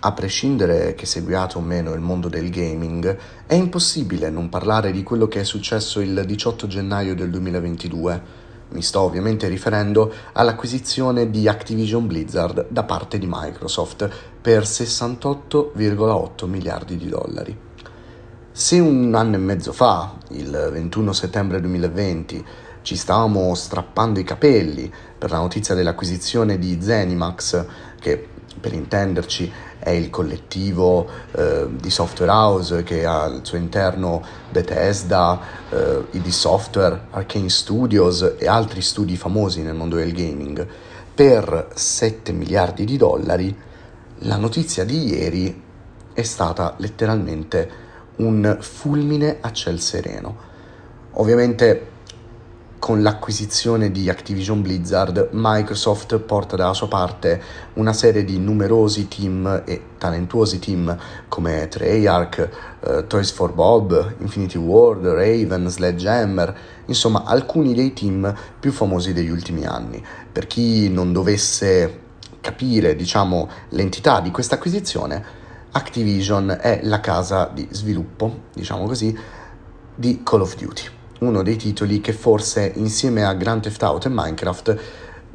a prescindere che seguiate o meno il mondo del gaming, è impossibile non parlare di quello che è successo il 18 gennaio del 2022. Mi sto ovviamente riferendo all'acquisizione di Activision Blizzard da parte di Microsoft per 68,8 miliardi di dollari. Se un anno e mezzo fa, il 21 settembre 2020, ci stavamo strappando i capelli per la notizia dell'acquisizione di Zenimax, che per intenderci è il collettivo eh, di software house che ha al suo interno Bethesda, eh, ID Software, Arcane Studios e altri studi famosi nel mondo del gaming, per 7 miliardi di dollari, la notizia di ieri è stata letteralmente un fulmine a ciel sereno. Ovviamente con l'acquisizione di Activision Blizzard, Microsoft porta dalla sua parte una serie di numerosi team e talentuosi team come Treyarch, eh, Toys for Bob, Infinity World, Raven, Sledgehammer, insomma alcuni dei team più famosi degli ultimi anni. Per chi non dovesse capire, diciamo, l'entità di questa acquisizione, Activision è la casa di sviluppo, diciamo così, di Call of Duty uno dei titoli che forse insieme a Grand Theft Auto e Minecraft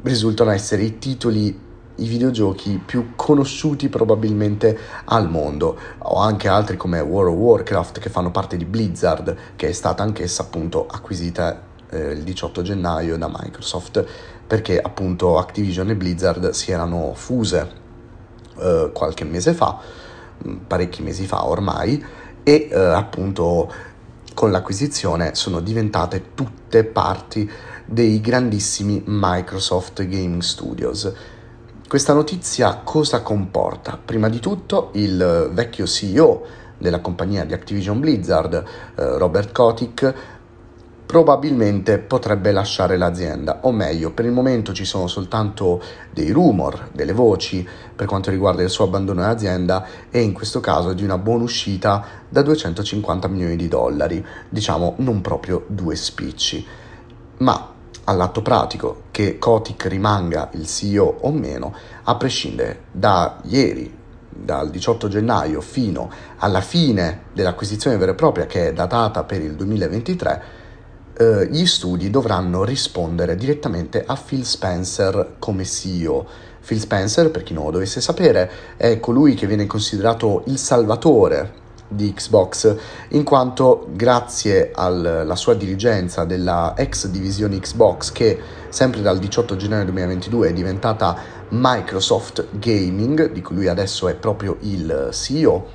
risultano essere i titoli i videogiochi più conosciuti probabilmente al mondo, o anche altri come World of Warcraft che fanno parte di Blizzard, che è stata anch'essa appunto acquisita eh, il 18 gennaio da Microsoft, perché appunto Activision e Blizzard si erano fuse eh, qualche mese fa, mm, parecchi mesi fa ormai, e eh, appunto con l'acquisizione sono diventate tutte parti dei grandissimi Microsoft Gaming Studios. Questa notizia cosa comporta? Prima di tutto il vecchio CEO della compagnia di Activision Blizzard, eh, Robert Kotick, probabilmente potrebbe lasciare l'azienda, o meglio, per il momento ci sono soltanto dei rumor, delle voci per quanto riguarda il suo abbandono dell'azienda e in questo caso di una buona uscita da 250 milioni di dollari, diciamo non proprio due spicci. Ma all'atto pratico, che Kotick rimanga il CEO o meno, a prescindere da ieri, dal 18 gennaio fino alla fine dell'acquisizione vera e propria che è datata per il 2023, eh, gli studi dovranno rispondere direttamente a Phil Spencer come CEO. Phil Spencer, per chi non lo dovesse sapere, è colui che viene considerato il salvatore di Xbox, in quanto grazie alla sua dirigenza della ex divisione Xbox, che sempre dal 18 gennaio 2022 è diventata Microsoft Gaming, di cui lui adesso è proprio il CEO,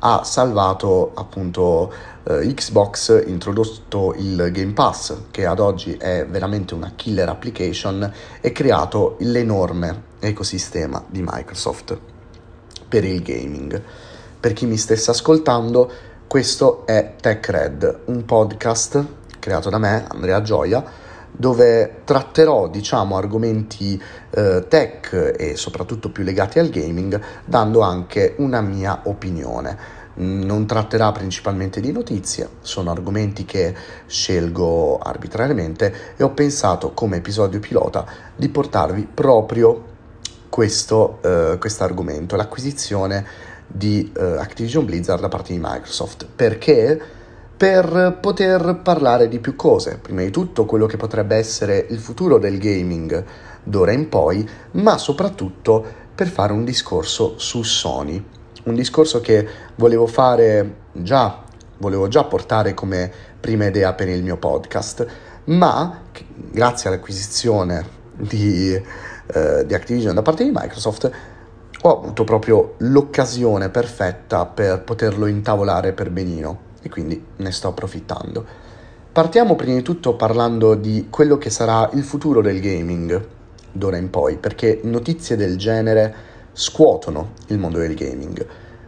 ha salvato appunto eh, Xbox, introdotto il Game Pass, che ad oggi è veramente una killer application, e creato l'enorme ecosistema di Microsoft per il gaming. Per chi mi stesse ascoltando, questo è TechRed, un podcast creato da me, Andrea Gioia, dove tratterò diciamo argomenti eh, tech e soprattutto più legati al gaming dando anche una mia opinione non tratterà principalmente di notizie, sono argomenti che scelgo arbitrariamente e ho pensato come episodio pilota di portarvi proprio questo eh, argomento, l'acquisizione di eh, Activision Blizzard da parte di Microsoft. Perché? Per poter parlare di più cose, prima di tutto quello che potrebbe essere il futuro del gaming d'ora in poi, ma soprattutto per fare un discorso su Sony un discorso che volevo fare già, volevo già portare come prima idea per il mio podcast, ma grazie all'acquisizione di, eh, di Activision da parte di Microsoft ho avuto proprio l'occasione perfetta per poterlo intavolare per benino e quindi ne sto approfittando. Partiamo prima di tutto parlando di quello che sarà il futuro del gaming d'ora in poi, perché notizie del genere scuotono il mondo del gaming.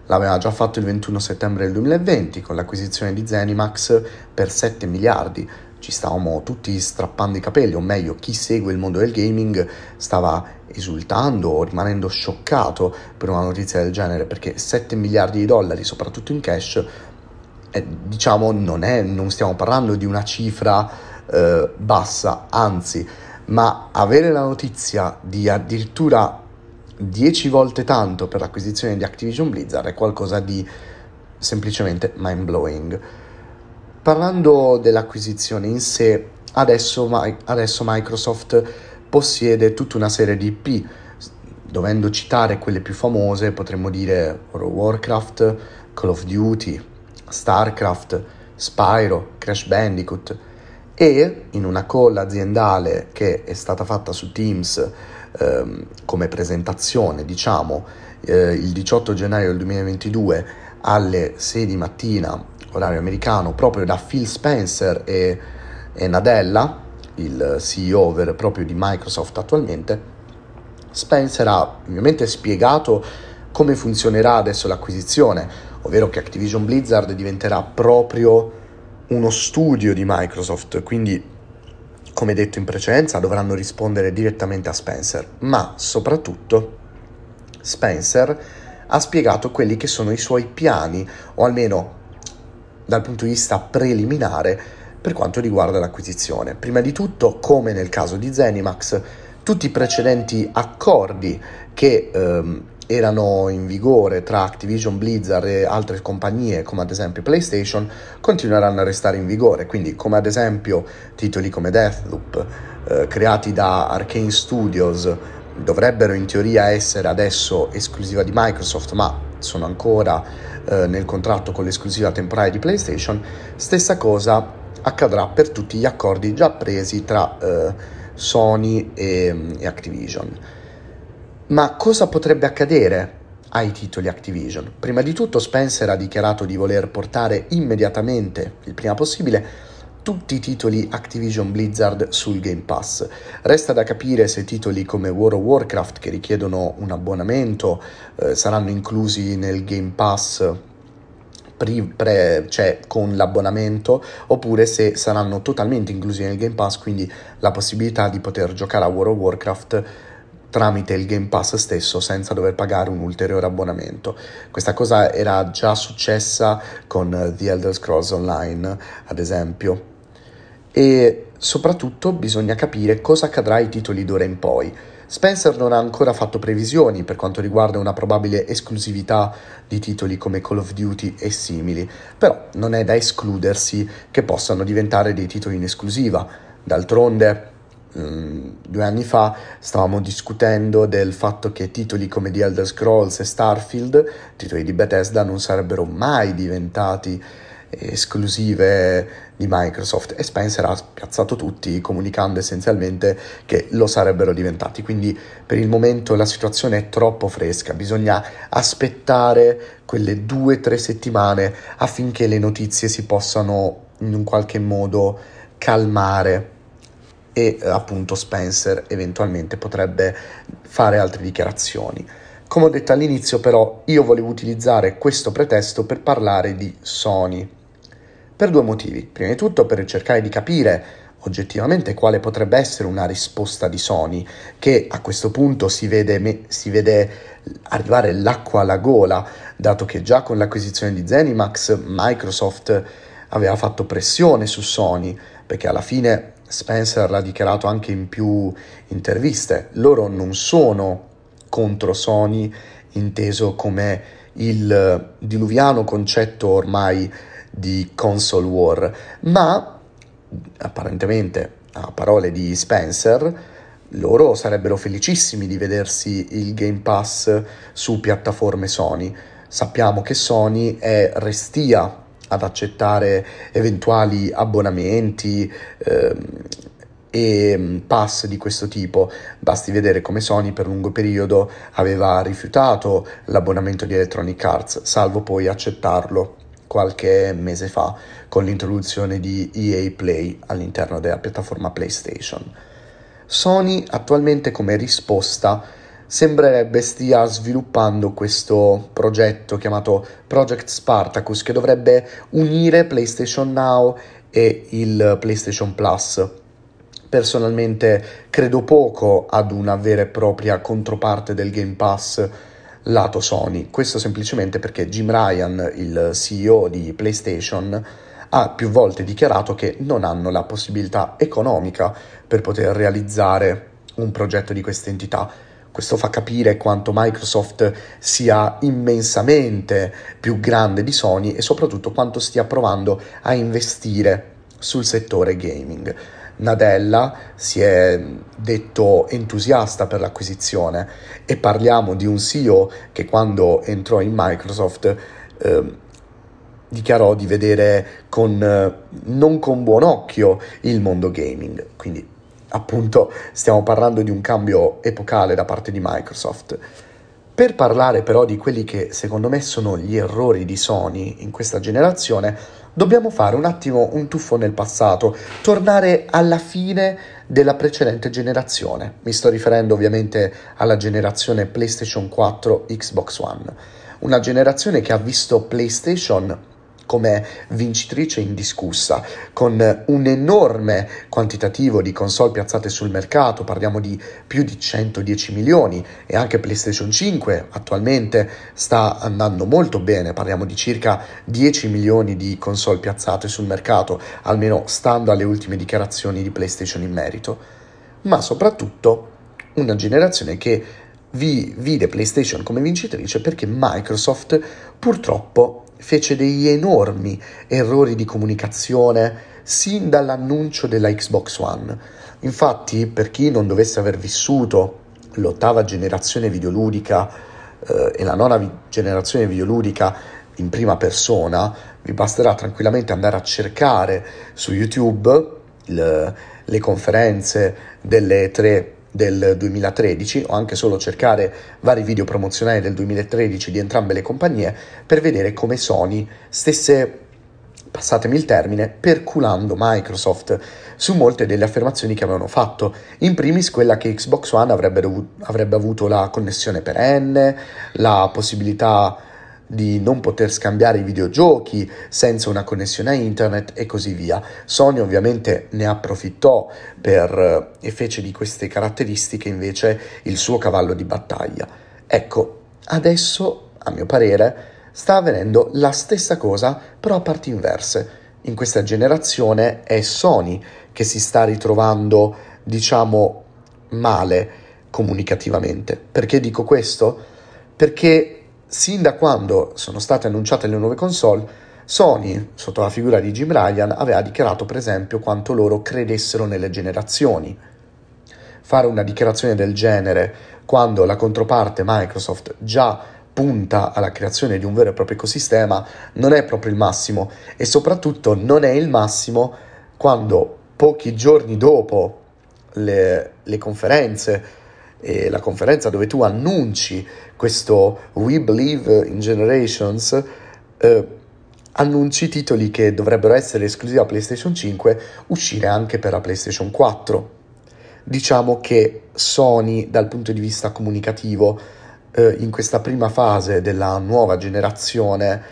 L'aveva già fatto il 21 settembre del 2020 con l'acquisizione di Zenimax per 7 miliardi. Ci stavamo tutti strappando i capelli, o meglio, chi segue il mondo del gaming stava esultando o rimanendo scioccato per una notizia del genere, perché 7 miliardi di dollari, soprattutto in cash, eh, diciamo, non, è, non stiamo parlando di una cifra eh, bassa, anzi, ma avere la notizia di addirittura 10 volte tanto per l'acquisizione di Activision Blizzard è qualcosa di semplicemente mind blowing. Parlando dell'acquisizione in sé, adesso, adesso Microsoft possiede tutta una serie di IP, dovendo citare quelle più famose potremmo dire Warcraft, Call of Duty, StarCraft, Spyro, Crash Bandicoot e in una call aziendale che è stata fatta su Teams ehm, come presentazione, diciamo, eh, il 18 gennaio del 2022 alle 6 di mattina, orario americano, proprio da Phil Spencer e, e Nadella, il CEO vero e proprio di Microsoft attualmente, Spencer ha ovviamente spiegato come funzionerà adesso l'acquisizione, ovvero che Activision Blizzard diventerà proprio uno studio di Microsoft, quindi come detto in precedenza dovranno rispondere direttamente a Spencer, ma soprattutto Spencer ha spiegato quelli che sono i suoi piani, o almeno dal punto di vista preliminare, per quanto riguarda l'acquisizione. Prima di tutto, come nel caso di Zenimax, tutti i precedenti accordi che ehm, erano in vigore tra Activision Blizzard e altre compagnie come ad esempio PlayStation continueranno a restare in vigore, quindi come ad esempio titoli come Deathloop eh, creati da Arkane Studios dovrebbero in teoria essere adesso esclusiva di Microsoft ma sono ancora eh, nel contratto con l'esclusiva temporale di PlayStation, stessa cosa accadrà per tutti gli accordi già presi tra eh, Sony e, e Activision. Ma cosa potrebbe accadere ai titoli Activision? Prima di tutto Spencer ha dichiarato di voler portare immediatamente, il prima possibile, tutti i titoli Activision Blizzard sul Game Pass. Resta da capire se titoli come World of Warcraft che richiedono un abbonamento eh, saranno inclusi nel Game Pass pre, pre, cioè con l'abbonamento oppure se saranno totalmente inclusi nel Game Pass, quindi la possibilità di poter giocare a World of Warcraft tramite il Game Pass stesso senza dover pagare un ulteriore abbonamento. Questa cosa era già successa con The Elder Scrolls Online, ad esempio. E soprattutto bisogna capire cosa accadrà ai titoli d'ora in poi. Spencer non ha ancora fatto previsioni per quanto riguarda una probabile esclusività di titoli come Call of Duty e simili, però non è da escludersi che possano diventare dei titoli in esclusiva. D'altronde, due anni fa stavamo discutendo del fatto che titoli come The Elder Scrolls e Starfield, titoli di Bethesda, non sarebbero mai diventati esclusive di Microsoft. E Spencer ha piazzato tutti comunicando essenzialmente che lo sarebbero diventati. Quindi per il momento la situazione è troppo fresca. Bisogna aspettare quelle due o tre settimane affinché le notizie si possano in un qualche modo calmare e appunto Spencer eventualmente potrebbe fare altre dichiarazioni. Come ho detto all'inizio però io volevo utilizzare questo pretesto per parlare di Sony per due motivi. Prima di tutto per cercare di capire oggettivamente quale potrebbe essere una risposta di Sony che a questo punto si vede, si vede arrivare l'acqua alla gola dato che già con l'acquisizione di Zenimax Microsoft aveva fatto pressione su Sony perché alla fine Spencer l'ha dichiarato anche in più interviste, loro non sono contro Sony inteso come il diluviano concetto ormai di console war, ma apparentemente a parole di Spencer loro sarebbero felicissimi di vedersi il Game Pass su piattaforme Sony. Sappiamo che Sony è restia ad accettare eventuali abbonamenti ehm, e mm, pass di questo tipo. Basti vedere come Sony per lungo periodo aveva rifiutato l'abbonamento di Electronic Arts, salvo poi accettarlo qualche mese fa con l'introduzione di EA Play all'interno della piattaforma PlayStation. Sony attualmente come risposta sembrerebbe stia sviluppando questo progetto chiamato Project Spartacus che dovrebbe unire PlayStation Now e il PlayStation Plus. Personalmente credo poco ad una vera e propria controparte del Game Pass lato Sony, questo semplicemente perché Jim Ryan, il CEO di PlayStation, ha più volte dichiarato che non hanno la possibilità economica per poter realizzare un progetto di questa entità Questo fa capire quanto Microsoft sia immensamente più grande di Sony e soprattutto quanto stia provando a investire sul settore gaming. Nadella si è detto entusiasta per l'acquisizione e parliamo di un CEO che quando entrò in Microsoft eh, dichiarò di vedere con, eh, non con buon occhio il mondo gaming. Quindi appunto stiamo parlando di un cambio epocale da parte di Microsoft. Per parlare però di quelli che secondo me sono gli errori di Sony in questa generazione, dobbiamo fare un attimo un tuffo nel passato, tornare alla fine della precedente generazione. Mi sto riferendo ovviamente alla generazione PlayStation 4 Xbox One, una generazione che ha visto PlayStation come vincitrice indiscussa, con un enorme quantitativo di console piazzate sul mercato, parliamo di più di 110 milioni e anche PlayStation 5 attualmente sta andando molto bene, parliamo di circa 10 milioni di console piazzate sul mercato, almeno stando alle ultime dichiarazioni di PlayStation in merito, ma soprattutto una generazione che vi vide PlayStation come vincitrice perché Microsoft purtroppo fece degli enormi errori di comunicazione sin dall'annuncio della Xbox One. Infatti, per chi non dovesse aver vissuto l'ottava generazione videoludica eh, e la nona vi- generazione videoludica in prima persona, vi basterà tranquillamente andare a cercare su YouTube le, le conferenze delle tre del 2013 o anche solo cercare vari video promozionali del 2013 di entrambe le compagnie per vedere come Sony stesse, passatemi il termine, perculando Microsoft su molte delle affermazioni che avevano fatto. In primis quella che Xbox One avrebbe, dovut- avrebbe avuto la connessione perenne, la possibilità di non poter scambiare i videogiochi senza una connessione a internet e così via. Sony ovviamente ne approfittò per, e fece di queste caratteristiche invece il suo cavallo di battaglia. Ecco, adesso, a mio parere, sta avvenendo la stessa cosa però a parti inverse. In questa generazione è Sony che si sta ritrovando, diciamo, male comunicativamente. Perché dico questo? Perché sin da quando sono state annunciate le nuove console, Sony, sotto la figura di Jim Ryan, aveva dichiarato per esempio quanto loro credessero nelle generazioni. Fare una dichiarazione del genere quando la controparte Microsoft già punta alla creazione di un vero e proprio ecosistema non è proprio il massimo e soprattutto non è il massimo quando pochi giorni dopo le, le conferenze e la conferenza dove tu annunci questo We Believe in Generations, eh, annunci titoli che dovrebbero essere esclusivi a PlayStation 5 uscire anche per la PlayStation 4. Diciamo che Sony dal punto di vista comunicativo eh, in questa prima fase della nuova generazione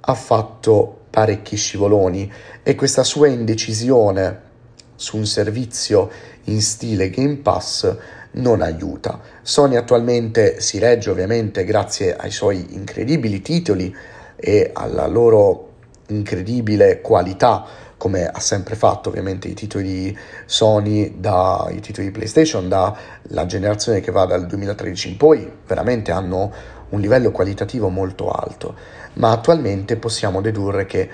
ha fatto parecchi scivoloni e questa sua indecisione su un servizio in stile Game Pass non aiuta. Sony attualmente si regge ovviamente grazie ai suoi incredibili titoli e alla loro incredibile qualità come ha sempre fatto ovviamente i titoli Sony da i titoli PlayStation dalla generazione che va dal 2013 in poi veramente hanno un livello qualitativo molto alto ma attualmente possiamo dedurre che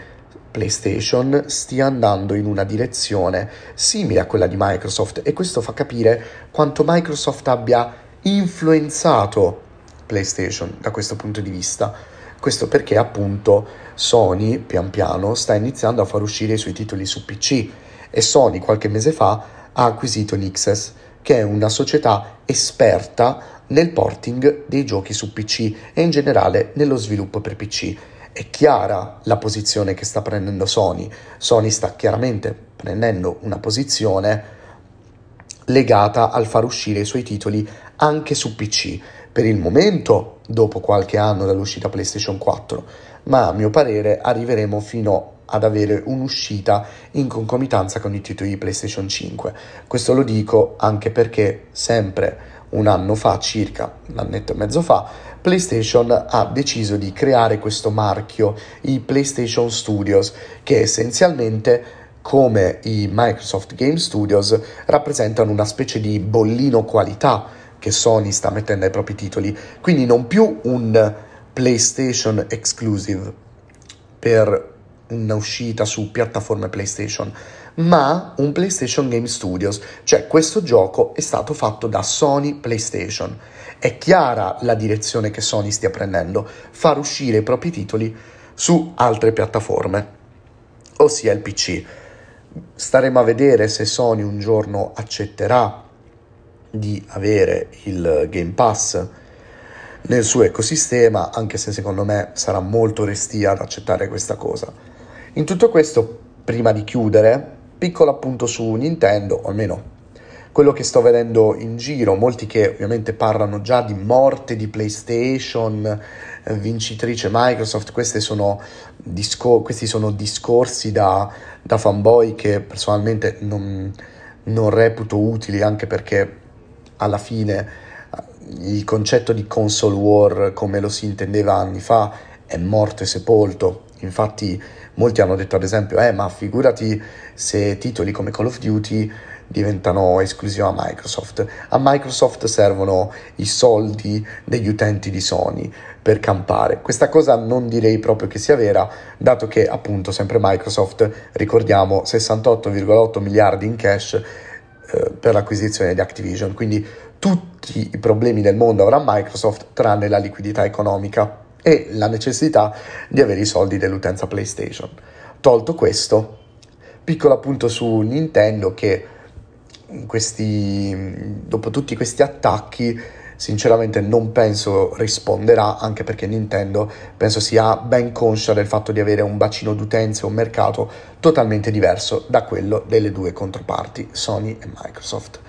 PlayStation stia andando in una direzione simile a quella di Microsoft e questo fa capire quanto Microsoft abbia influenzato PlayStation da questo punto di vista. Questo perché appunto Sony pian piano sta iniziando a far uscire i suoi titoli su PC e Sony qualche mese fa ha acquisito Nixes, che è una società esperta nel porting dei giochi su PC e in generale nello sviluppo per PC è chiara la posizione che sta prendendo Sony. Sony sta chiaramente prendendo una posizione legata al far uscire i suoi titoli anche su PC, per il momento dopo qualche anno dall'uscita PlayStation 4, ma a mio parere arriveremo fino ad avere un'uscita in concomitanza con i titoli di PlayStation 5. Questo lo dico anche perché sempre un anno fa, circa un annetto e mezzo fa, PlayStation ha deciso di creare questo marchio, i PlayStation Studios, che essenzialmente come i Microsoft Game Studios rappresentano una specie di bollino qualità che Sony sta mettendo ai propri titoli, quindi non più un PlayStation exclusive per un'uscita su piattaforme PlayStation, ma un PlayStation Game Studios, cioè questo gioco è stato fatto da Sony PlayStation. È chiara la direzione che Sony stia prendendo, far uscire i propri titoli su altre piattaforme, ossia il PC. Staremo a vedere se Sony un giorno accetterà di avere il Game Pass nel suo ecosistema, anche se secondo me sarà molto restia ad accettare questa cosa. In tutto questo, prima di chiudere, piccolo appunto su Nintendo, o almeno quello che sto vedendo in giro, molti che ovviamente parlano già di morte di PlayStation, eh, vincitrice Microsoft, sono discor- questi sono discorsi da, da, fanboy che personalmente non, non reputo utili anche perché alla fine eh, il concetto di console war come lo si intendeva anni fa è morto e sepolto. Infatti molti hanno detto ad esempio, eh ma figurati se titoli come Call of Duty diventano esclusiva a Microsoft. A Microsoft servono i soldi degli utenti di Sony per campare. Questa cosa non direi proprio che sia vera, dato che appunto sempre Microsoft, ricordiamo 68,8 miliardi in cash eh, per l'acquisizione di Activision, quindi tutti i problemi del mondo avrà Microsoft tranne la liquidità economica e la necessità di avere i soldi dell'utenza PlayStation. Tolto questo, piccolo appunto su Nintendo che questi, dopo tutti questi attacchi sinceramente non penso risponderà anche perché Nintendo penso sia ben conscia del fatto di avere un bacino d'utenza e un mercato totalmente diverso da quello delle due controparti Sony e Microsoft.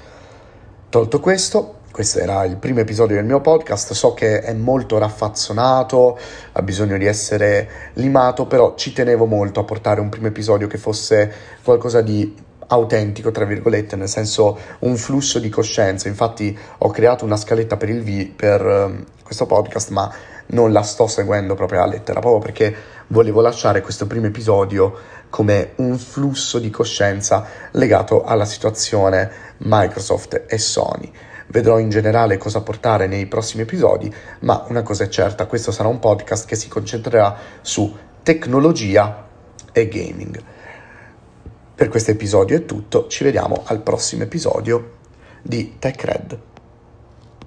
Tolto questo, questo era il primo episodio del mio podcast, so che è molto raffazzonato, ha bisogno di essere limato, però ci tenevo molto a portare un primo episodio che fosse qualcosa di autentico, tra virgolette, nel senso un flusso di coscienza. Infatti ho creato una scaletta per, il v- per um, questo podcast, ma non la sto seguendo proprio alla lettera, proprio perché volevo lasciare questo primo episodio come un flusso di coscienza legato alla situazione Microsoft e Sony. Vedrò in generale cosa portare nei prossimi episodi, ma una cosa è certa, questo sarà un podcast che si concentrerà su tecnologia e gaming. Per questo episodio è tutto, ci vediamo al prossimo episodio di TechRed.